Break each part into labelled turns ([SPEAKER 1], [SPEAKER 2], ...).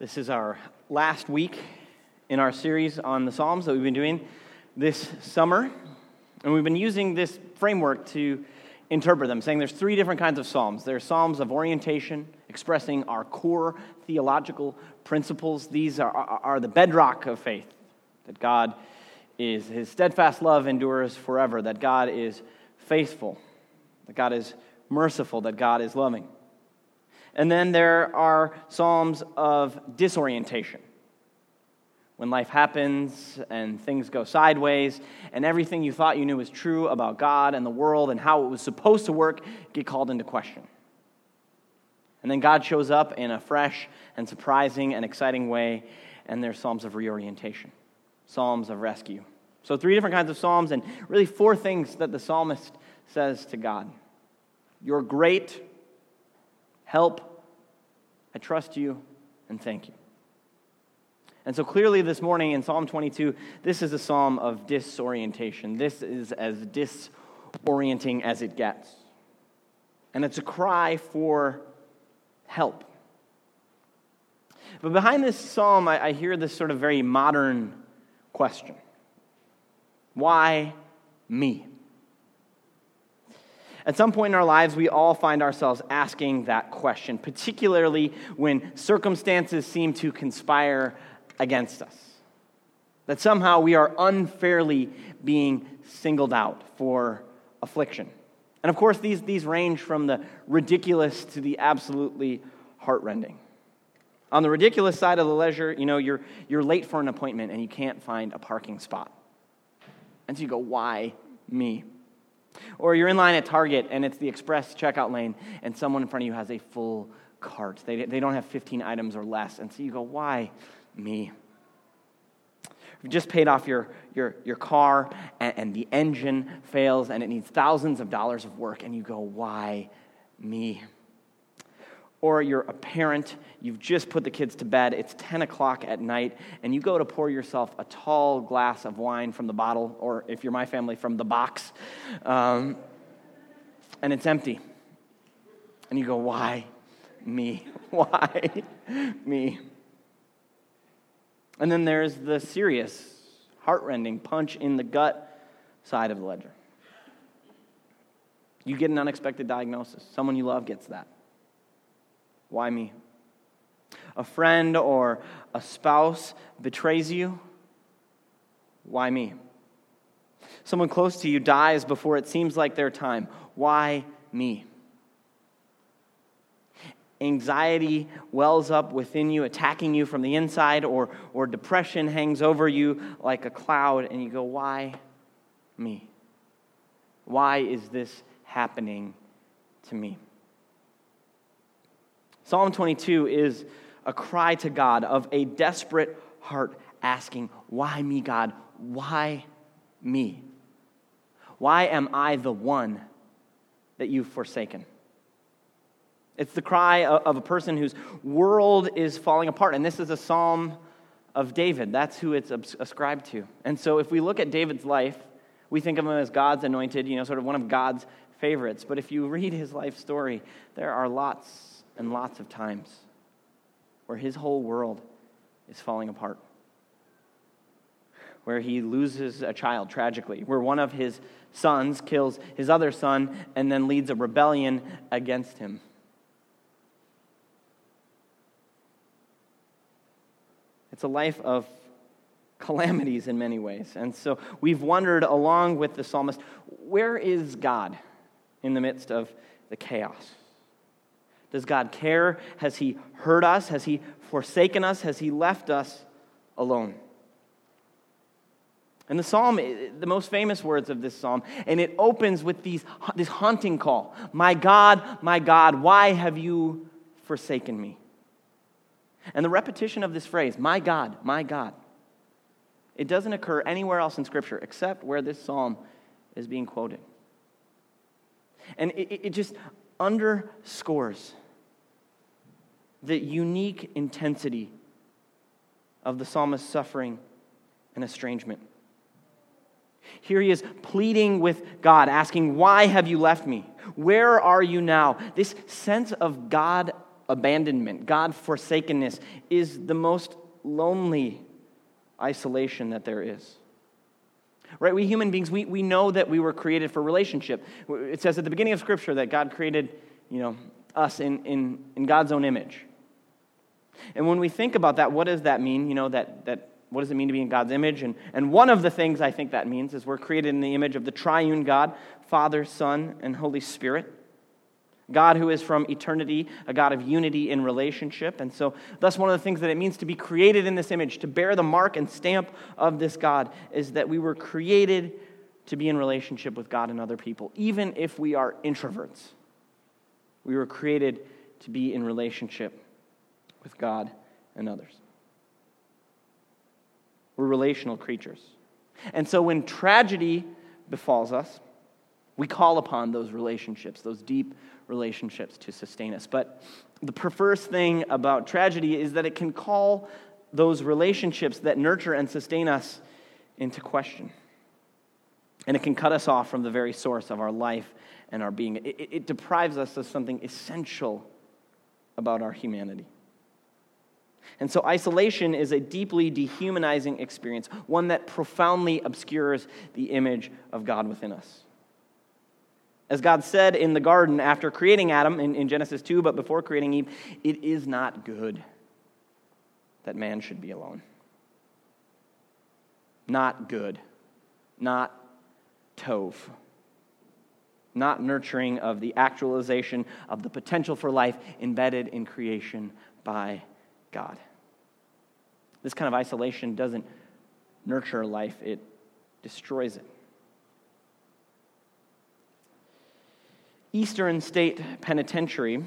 [SPEAKER 1] This is our last week in our series on the Psalms that we've been doing this summer. And we've been using this framework to interpret them, saying there's three different kinds of Psalms. There's Psalms of orientation, expressing our core theological principles. These are, are, are the bedrock of faith that God is, his steadfast love endures forever, that God is faithful, that God is merciful, that God is loving. And then there are Psalms of disorientation. When life happens and things go sideways, and everything you thought you knew was true about God and the world and how it was supposed to work get called into question. And then God shows up in a fresh and surprising and exciting way, and there's Psalms of reorientation, Psalms of rescue. So, three different kinds of Psalms, and really four things that the psalmist says to God You're great, help, I trust you, and thank you. And so clearly this morning in Psalm 22, this is a psalm of disorientation. This is as disorienting as it gets. And it's a cry for help. But behind this psalm, I, I hear this sort of very modern question Why me? At some point in our lives, we all find ourselves asking that question, particularly when circumstances seem to conspire against us. That somehow we are unfairly being singled out for affliction. And of course, these, these range from the ridiculous to the absolutely heartrending. On the ridiculous side of the ledger, you know, you're, you're late for an appointment and you can't find a parking spot. And so you go, why me? Or you're in line at Target and it's the express checkout lane and someone in front of you has a full cart. They, they don't have 15 items or less. And so you go, why me? You've just paid off your, your, your car and, and the engine fails and it needs thousands of dollars of work. And you go, why me? Or you're a parent, you've just put the kids to bed, it's 10 o'clock at night, and you go to pour yourself a tall glass of wine from the bottle, or if you're my family, from the box, um, and it's empty. And you go, Why me? Why me? And then there's the serious, heartrending punch in the gut side of the ledger. You get an unexpected diagnosis, someone you love gets that. Why me? A friend or a spouse betrays you. Why me? Someone close to you dies before it seems like their time. Why me? Anxiety wells up within you, attacking you from the inside, or, or depression hangs over you like a cloud, and you go, Why me? Why is this happening to me? Psalm 22 is a cry to God of a desperate heart asking, Why me, God? Why me? Why am I the one that you've forsaken? It's the cry of a person whose world is falling apart. And this is a psalm of David. That's who it's ascribed to. And so if we look at David's life, we think of him as God's anointed, you know, sort of one of God's favorites. But if you read his life story, there are lots and lots of times where his whole world is falling apart. Where he loses a child tragically, where one of his sons kills his other son and then leads a rebellion against him. It's a life of calamities in many ways. And so we've wondered along with the psalmist where is God in the midst of the chaos? Does God care? Has He hurt us? Has He forsaken us? Has He left us alone? And the psalm, eh, the most famous words of this psalm, and it opens with these, this haunting call My God, my God, why have you forsaken me? And the repetition of this phrase, My God, my God, it doesn't occur anywhere else in Scripture except where this psalm is being quoted. And it, it just underscores the unique intensity of the psalmist's suffering and estrangement. Here he is pleading with God, asking, Why have you left me? Where are you now? This sense of God abandonment, God forsakenness is the most lonely isolation that there is. Right? We human beings, we, we know that we were created for relationship. It says at the beginning of Scripture that God created, you know, us in, in, in God's own image. And when we think about that, what does that mean? You know, that, that what does it mean to be in God's image? And, and one of the things I think that means is we're created in the image of the triune God, Father, Son, and Holy Spirit. God who is from eternity, a God of unity in relationship. And so, thus, one of the things that it means to be created in this image, to bear the mark and stamp of this God, is that we were created to be in relationship with God and other people, even if we are introverts. We were created to be in relationship with God and others. We're relational creatures. And so, when tragedy befalls us, we call upon those relationships, those deep relationships to sustain us. But the perverse thing about tragedy is that it can call those relationships that nurture and sustain us into question. And it can cut us off from the very source of our life and our being. It, it, deprives us of something essential about our humanity. And so, isolation is a deeply dehumanizing experience, one that profoundly obscures the image of God within us. As God said in the garden after creating Adam in, in, Genesis 2, but before creating Eve, it is not good that man should be alone. Not good. Not tov. Not nurturing of the actualization of the potential for life embedded in creation by God. This kind of isolation doesn't nurture life, it destroys it. Eastern State Penitentiary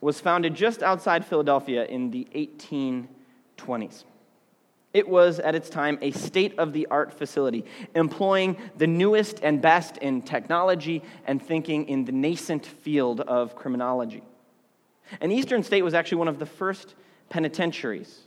[SPEAKER 1] was founded just outside Philadelphia in the 1820s. It was, at its time, a state of the art facility, employing the newest and best in technology and thinking in the nascent field of criminology. And Eastern State was actually one of the first penitentiaries.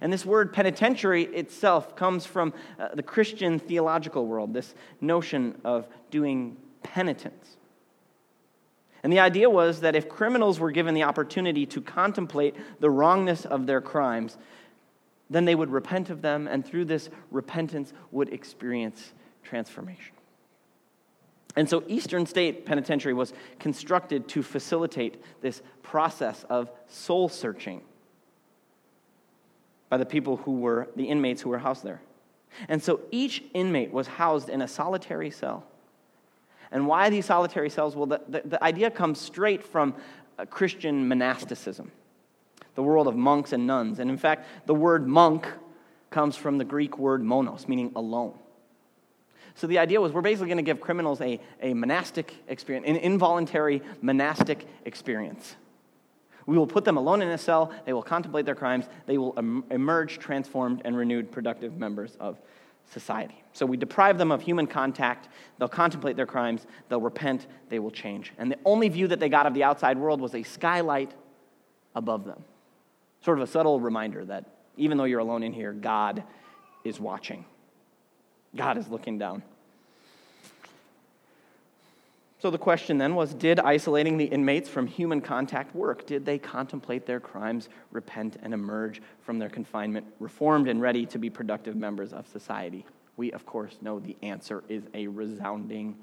[SPEAKER 1] And this word penitentiary itself comes from uh, the Christian theological world, this notion of doing penitence. And the idea was that if criminals were given the opportunity to contemplate the wrongness of their crimes, then they would repent of them, and through this repentance would experience transformation. And so, Eastern State Penitentiary was constructed to facilitate this process of soul searching by the people who were the inmates who were housed there. And so, each inmate was housed in a solitary cell and why these solitary cells? Well, the, the, the idea comes straight from uh, Christian monasticism, the world of monks and nuns. And in fact, the word monk comes from the Greek word monos, meaning alone. So the idea was we're basically going to give criminals a, a monastic experience, an involuntary monastic experience. We will put them alone in a cell, they will contemplate their crimes, they will emerge transformed and renewed, productive members of society. So we deprive them of human contact. They'll contemplate their crimes. They'll repent. They will change. And the only view that they got of the outside world was a skylight above them. Sort of a subtle reminder that even though you're alone in here, God is watching, God is looking down. So the question then was Did isolating the inmates from human contact work? Did they contemplate their crimes, repent, and emerge from their confinement, reformed and ready to be productive members of society? We, of course, know the answer is a resounding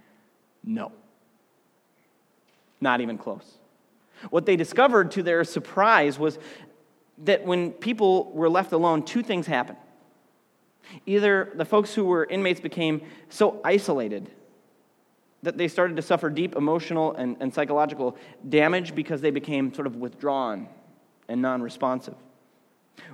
[SPEAKER 1] no. Not even close. What they discovered to their surprise was that when people were left alone, two things happened. Either the folks who were inmates became so isolated that they started to suffer deep emotional and, and psychological damage because they became sort of withdrawn and non responsive.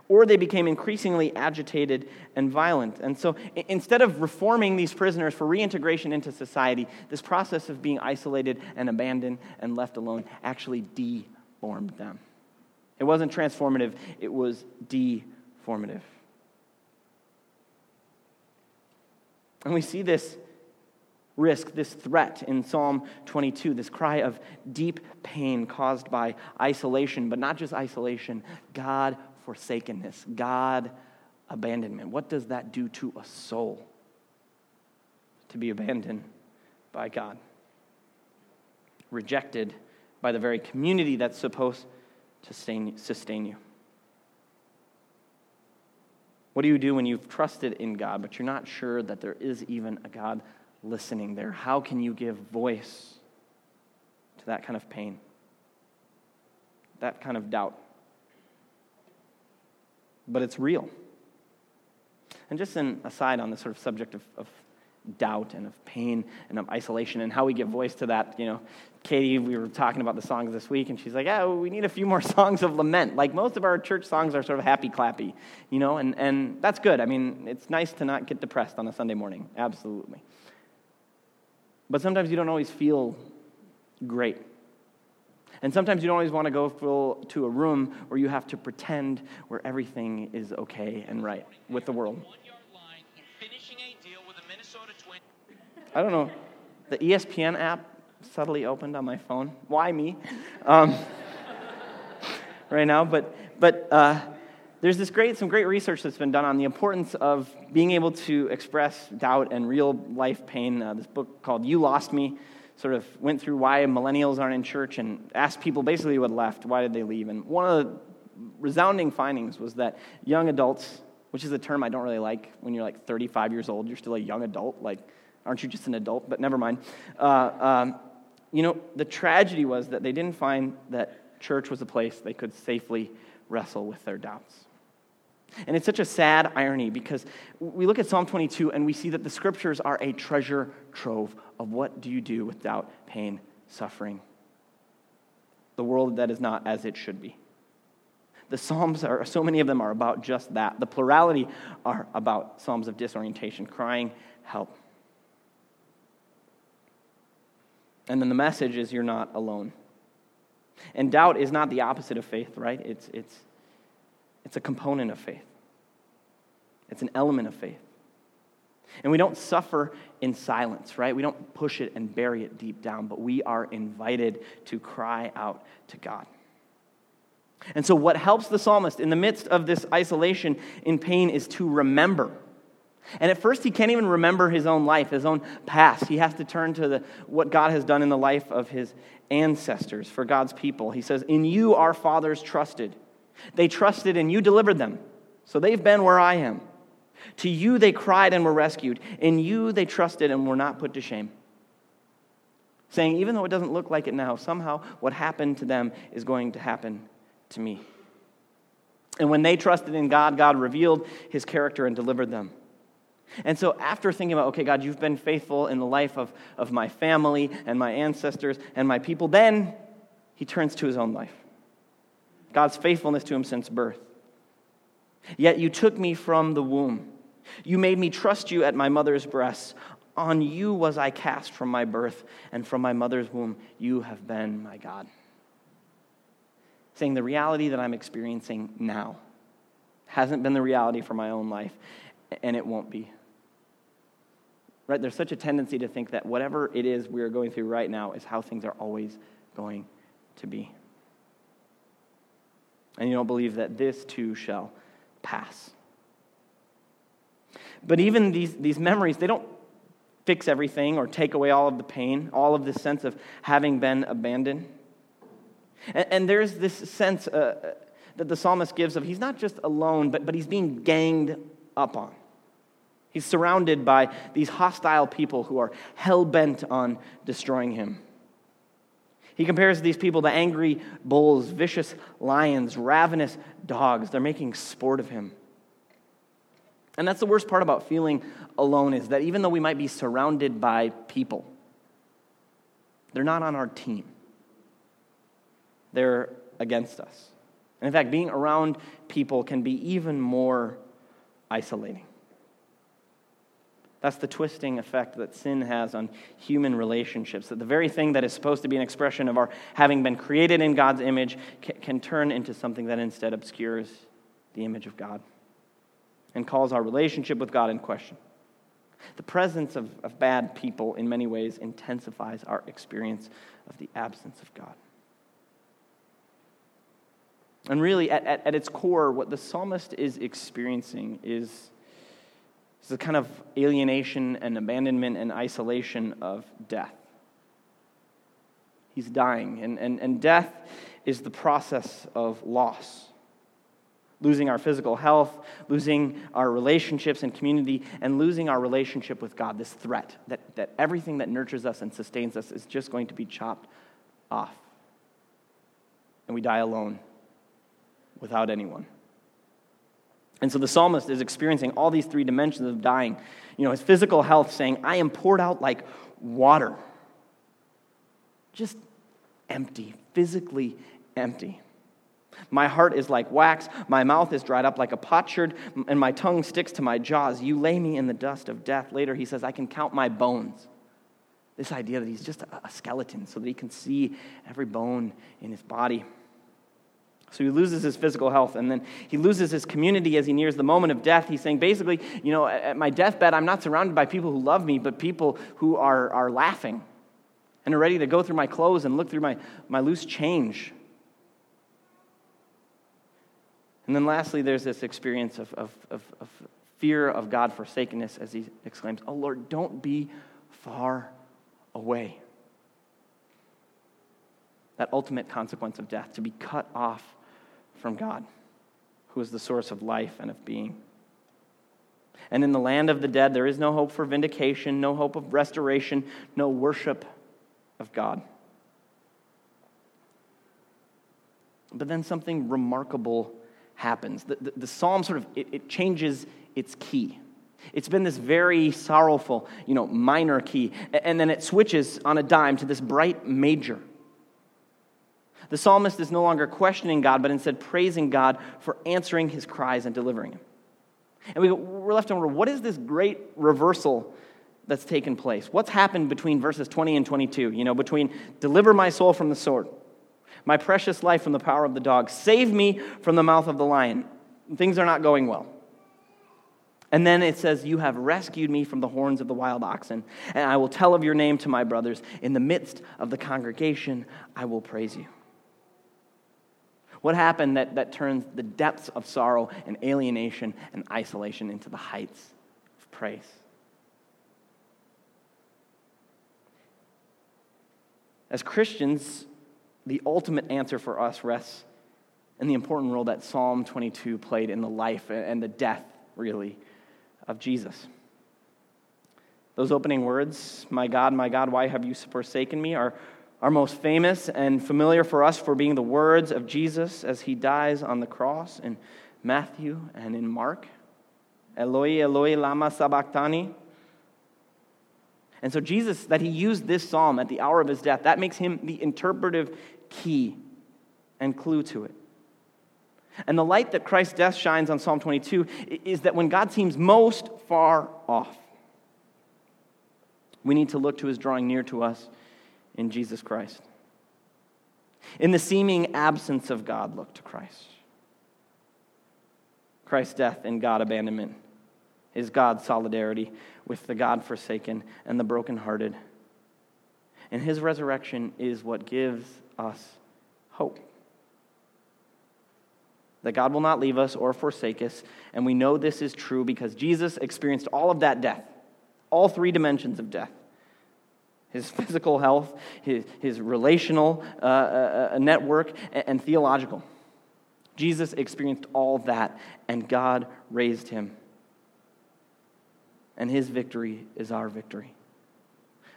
[SPEAKER 1] Or they became increasingly agitated and violent. And so instead of reforming these prisoners for reintegration into society, this process of being isolated and abandoned and left alone actually deformed them. It wasn't transformative, it was deformative. And we see this risk, this threat in Psalm 22, this cry of deep pain caused by isolation, but not just isolation, God forsakenness, God abandonment. What does that do to a soul? To be abandoned by God, rejected by the very community that's supposed to sustain you. What do you do when you've trusted in God, but you're not sure that there is even a God listening there? How can you give voice to that kind of pain, that kind of doubt? But it's real. And just an aside on the sort of subject of, of doubt and of pain and of isolation and how we give voice to that. You know, Katie, we were talking about the songs this week, and she's like, "Yeah, we need a few more songs of lament." Like most of our church songs are sort of happy clappy, you know, and, and that's good. I mean, it's nice to not get depressed on a Sunday morning, absolutely. But sometimes you don't always feel great. And sometimes you don't always want to go to a room where you have to pretend where everything is okay and right with the world. I don't know. The ESPN app subtly opened on my phone. Why me? Um, right now, but but uh, there's this great some great research that's been done on the importance of being able to express doubt and real life pain. Uh, this book called "You Lost Me" sort of went through why millennials aren't in church and asked people basically what left why did they leave. And one of the resounding findings was that young adults, which is a term I don't really like when you're like 35 years old, you're still a young adult, like Aren't you just an adult? But never mind. Uh, um, you know, the tragedy was that they didn't find that church was a place they could safely wrestle with their doubts. And it's such a sad irony because we look at Psalm 22 and we see that the scriptures are a treasure trove of what do you do with doubt, pain, suffering. The world that is not as it should be. The Psalms are, so many of them are about just that. The plurality are about Psalms of disorientation, crying, help. And then the message is you're not alone. And doubt is not the opposite of faith, right? It's, it's, it's a component of faith, it's an element of faith. And we don't suffer in silence, right? We don't push it and bury it deep down, but we are invited to cry out to God. And so, what helps the psalmist in the midst of this isolation in pain is to remember and at first, he can't even remember his own life, his own past. He has to turn to the, what God has done in the life of his ancestors for God's people. He says, In you our fathers trusted. They trusted and you delivered them. So they've been where I am. To you they cried and were rescued. In you they trusted and were not put to shame. Saying, even though it doesn't look like it now, somehow what happened to them is going to happen to me. And when they trusted in God, God revealed his character and delivered them. And so, after thinking about, okay, God, you've been faithful in the life of, of my family and my ancestors and my people, then he turns to his own life. God's faithfulness to him since birth. Yet you took me from the womb. You made me trust you at my mother's breast. On you was I cast from my birth, and from my mother's womb you have been my God. Saying the reality that I'm experiencing now hasn't been the reality for my own life, and it won't be. Right? There's such a tendency to think that whatever it is we are going through right now is how things are always going to be. And you don't believe that this too shall pass. But even these, these memories, they don't fix everything or take away all of the pain, all of this sense of having been abandoned. And, and there's this sense uh, that the psalmist gives of he's not just alone, but, but he's being ganged up on. He's surrounded by these hostile people who are hell bent on destroying him. He compares these people to angry bulls, vicious lions, ravenous dogs. They're making sport of him. And that's the worst part about feeling alone is that even though we might be surrounded by people, they're not on our team. They're against us. And in fact, being around people can be even more isolating. That's the twisting effect that sin has on human relationships. That the very thing that is supposed to be an expression of our having been created in God's image can, turn into something that instead obscures the image of God and calls our relationship with God in question. The presence of, of bad people, in many ways, intensifies our experience of the absence of God. And really, at, at, at its core, what the psalmist is experiencing is it's the kind of alienation and abandonment and isolation of death. He's dying. And, and, and death is the process of loss losing our physical health, losing our relationships and community, and losing our relationship with God. This threat that, that everything that nurtures us and sustains us is just going to be chopped off. And we die alone without anyone. And so the psalmist is experiencing all these three dimensions of dying. You know, his physical health saying, I am poured out like water. Just empty, physically empty. My heart is like wax, my mouth is dried up like a potsherd, and my tongue sticks to my jaws. You lay me in the dust of death. Later, he says, I can count my bones. This idea that he's just a skeleton so that he can see every bone in his body. So he loses his physical health and then he loses his community as he nears the moment of death. He's saying basically, you know, at my deathbed, I'm not surrounded by people who love me, but people who are, are laughing and are ready to go through my clothes and look through my, my loose change. And then lastly, there's this experience of, of, of, of fear of God forsakenness as he exclaims, Oh Lord, don't be far away. That ultimate consequence of death, to be cut off from God, who is the source of life and of being. And in the land of the dead, there is no hope for vindication, no hope of restoration, no worship of God. But then something remarkable happens. The, the, the psalm sort of it, it changes its key. It's been this very sorrowful, you know, minor key, and then it switches on a dime to this bright major. The psalmist is no longer questioning God, but instead praising God for answering his cries and delivering him. And we go, we're left to wonder what is this great reversal that's taken place? What's happened between verses 20 and 22? You know, between deliver my soul from the sword, my precious life from the power of the dog, save me from the mouth of the lion. Things are not going well. And then it says, You have rescued me from the horns of the wild oxen, and I will tell of your name to my brothers. In the midst of the congregation, I will praise you. What happened that, that turns the depths of sorrow and alienation and isolation into the heights of praise? As Christians, the ultimate answer for us rests in the important role that Psalm 22 played in the life and the death, really, of Jesus. Those opening words, My God, my God, why have you forsaken me, are, are most famous and familiar for us for being the words of Jesus as he dies on the cross in Matthew and in Mark. Eloi, Eloi, lama sabachthani. And so, Jesus, that he used this psalm at the hour of his death, that makes him the interpretive key and clue to it. And the light that Christ's death shines on Psalm 22 is that when God seems most far off, we need to look to his drawing near to us in Jesus Christ. In the seeming absence of God, look to Christ. Christ's death and God abandonment is God's solidarity with the God forsaken and the brokenhearted. And his resurrection is what gives us hope that God will not leave us or forsake us. And we know this is true because Jesus experienced all of that death, all three dimensions of death his physical health, his, his relational uh, uh, uh, network, and, and theological. Jesus experienced all that, and God raised him. And his victory is our victory.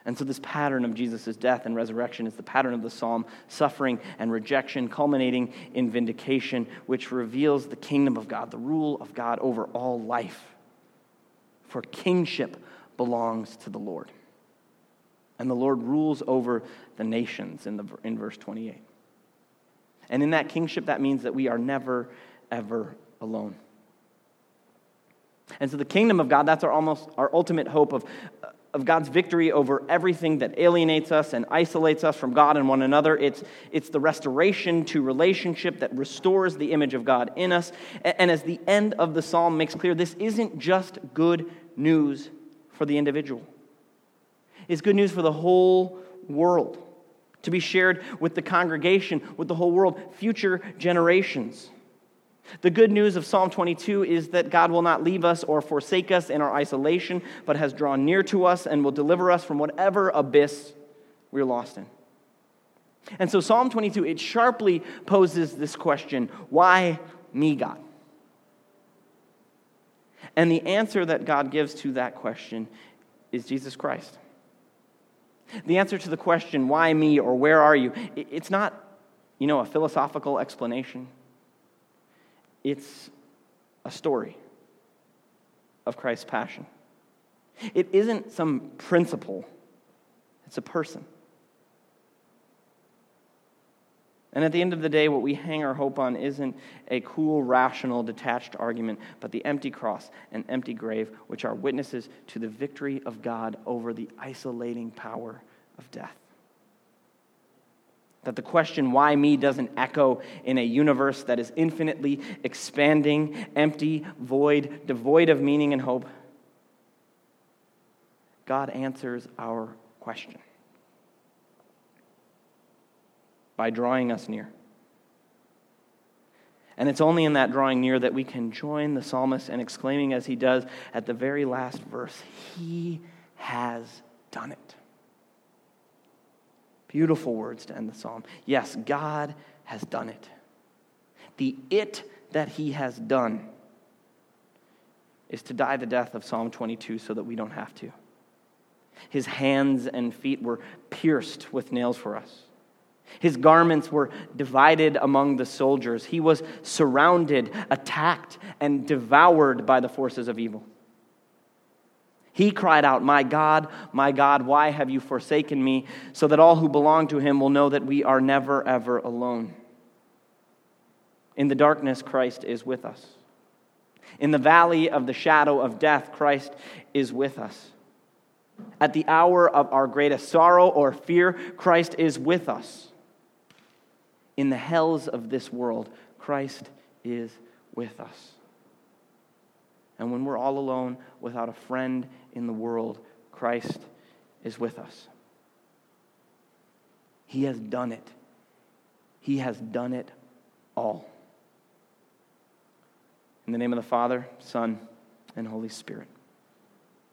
[SPEAKER 1] And so, this pattern of Jesus' death and resurrection is the pattern of the psalm suffering and rejection, culminating in vindication, which reveals the kingdom of God, the rule of God over all life. For kingship belongs to the Lord. And the Lord rules over the nations in, the, in verse 28. And in that kingship, that means that we are never, ever alone. And so the kingdom of God, that's our almost our ultimate hope of, of God's victory over everything that alienates us and isolates us from God and one another. It's, it's the restoration to relationship that restores the image of God in us. And as the end of the psalm makes clear, this isn't just good news for the individual, it's good news for the whole world to be shared with the congregation, with the whole world, future generations. The good news of Psalm 22 is that God will not leave us or forsake us in our isolation, but has drawn near to us and will deliver us from whatever abyss we're lost in. And so Psalm 22, it sharply poses this question why me, God? And the answer that God gives to that question is Jesus Christ. The answer to the question, why me or where are you, it's not, you know, a philosophical explanation. It's a story of Christ's passion. It isn't some principle, it's a person. And at the end of the day, what we hang our hope on isn't a cool, rational, detached argument, but the empty cross and empty grave, which are witnesses to the victory of God over the isolating power of death. That the question, why me, doesn't echo in a universe that is infinitely expanding, empty, void, devoid of meaning and hope. God answers our question by drawing us near. And it's only in that drawing near that we can join the psalmist in exclaiming, as he does at the very last verse, He has done it. Beautiful words to end the psalm. Yes, God has done it. The it that He has done is to die the death of Psalm 22 so that we don't have to. His hands and feet were pierced with nails for us. His garments were divided among the soldiers. He was surrounded, attacked, and devoured by the forces of evil. He cried out, My God, my God, why have you forsaken me? So that all who belong to him will know that we are never, ever alone. In the darkness, Christ is with us. In the valley of the shadow of death, Christ is with us. At the hour of our greatest sorrow or fear, Christ is with us in the hells of this world, Christ is with us. And when we're all alone without a friend in the world, Christ is with us. He has done it. He has done it all. In the name of the Father, Son, and Holy Spirit.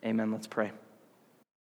[SPEAKER 1] Amen. Let's pray.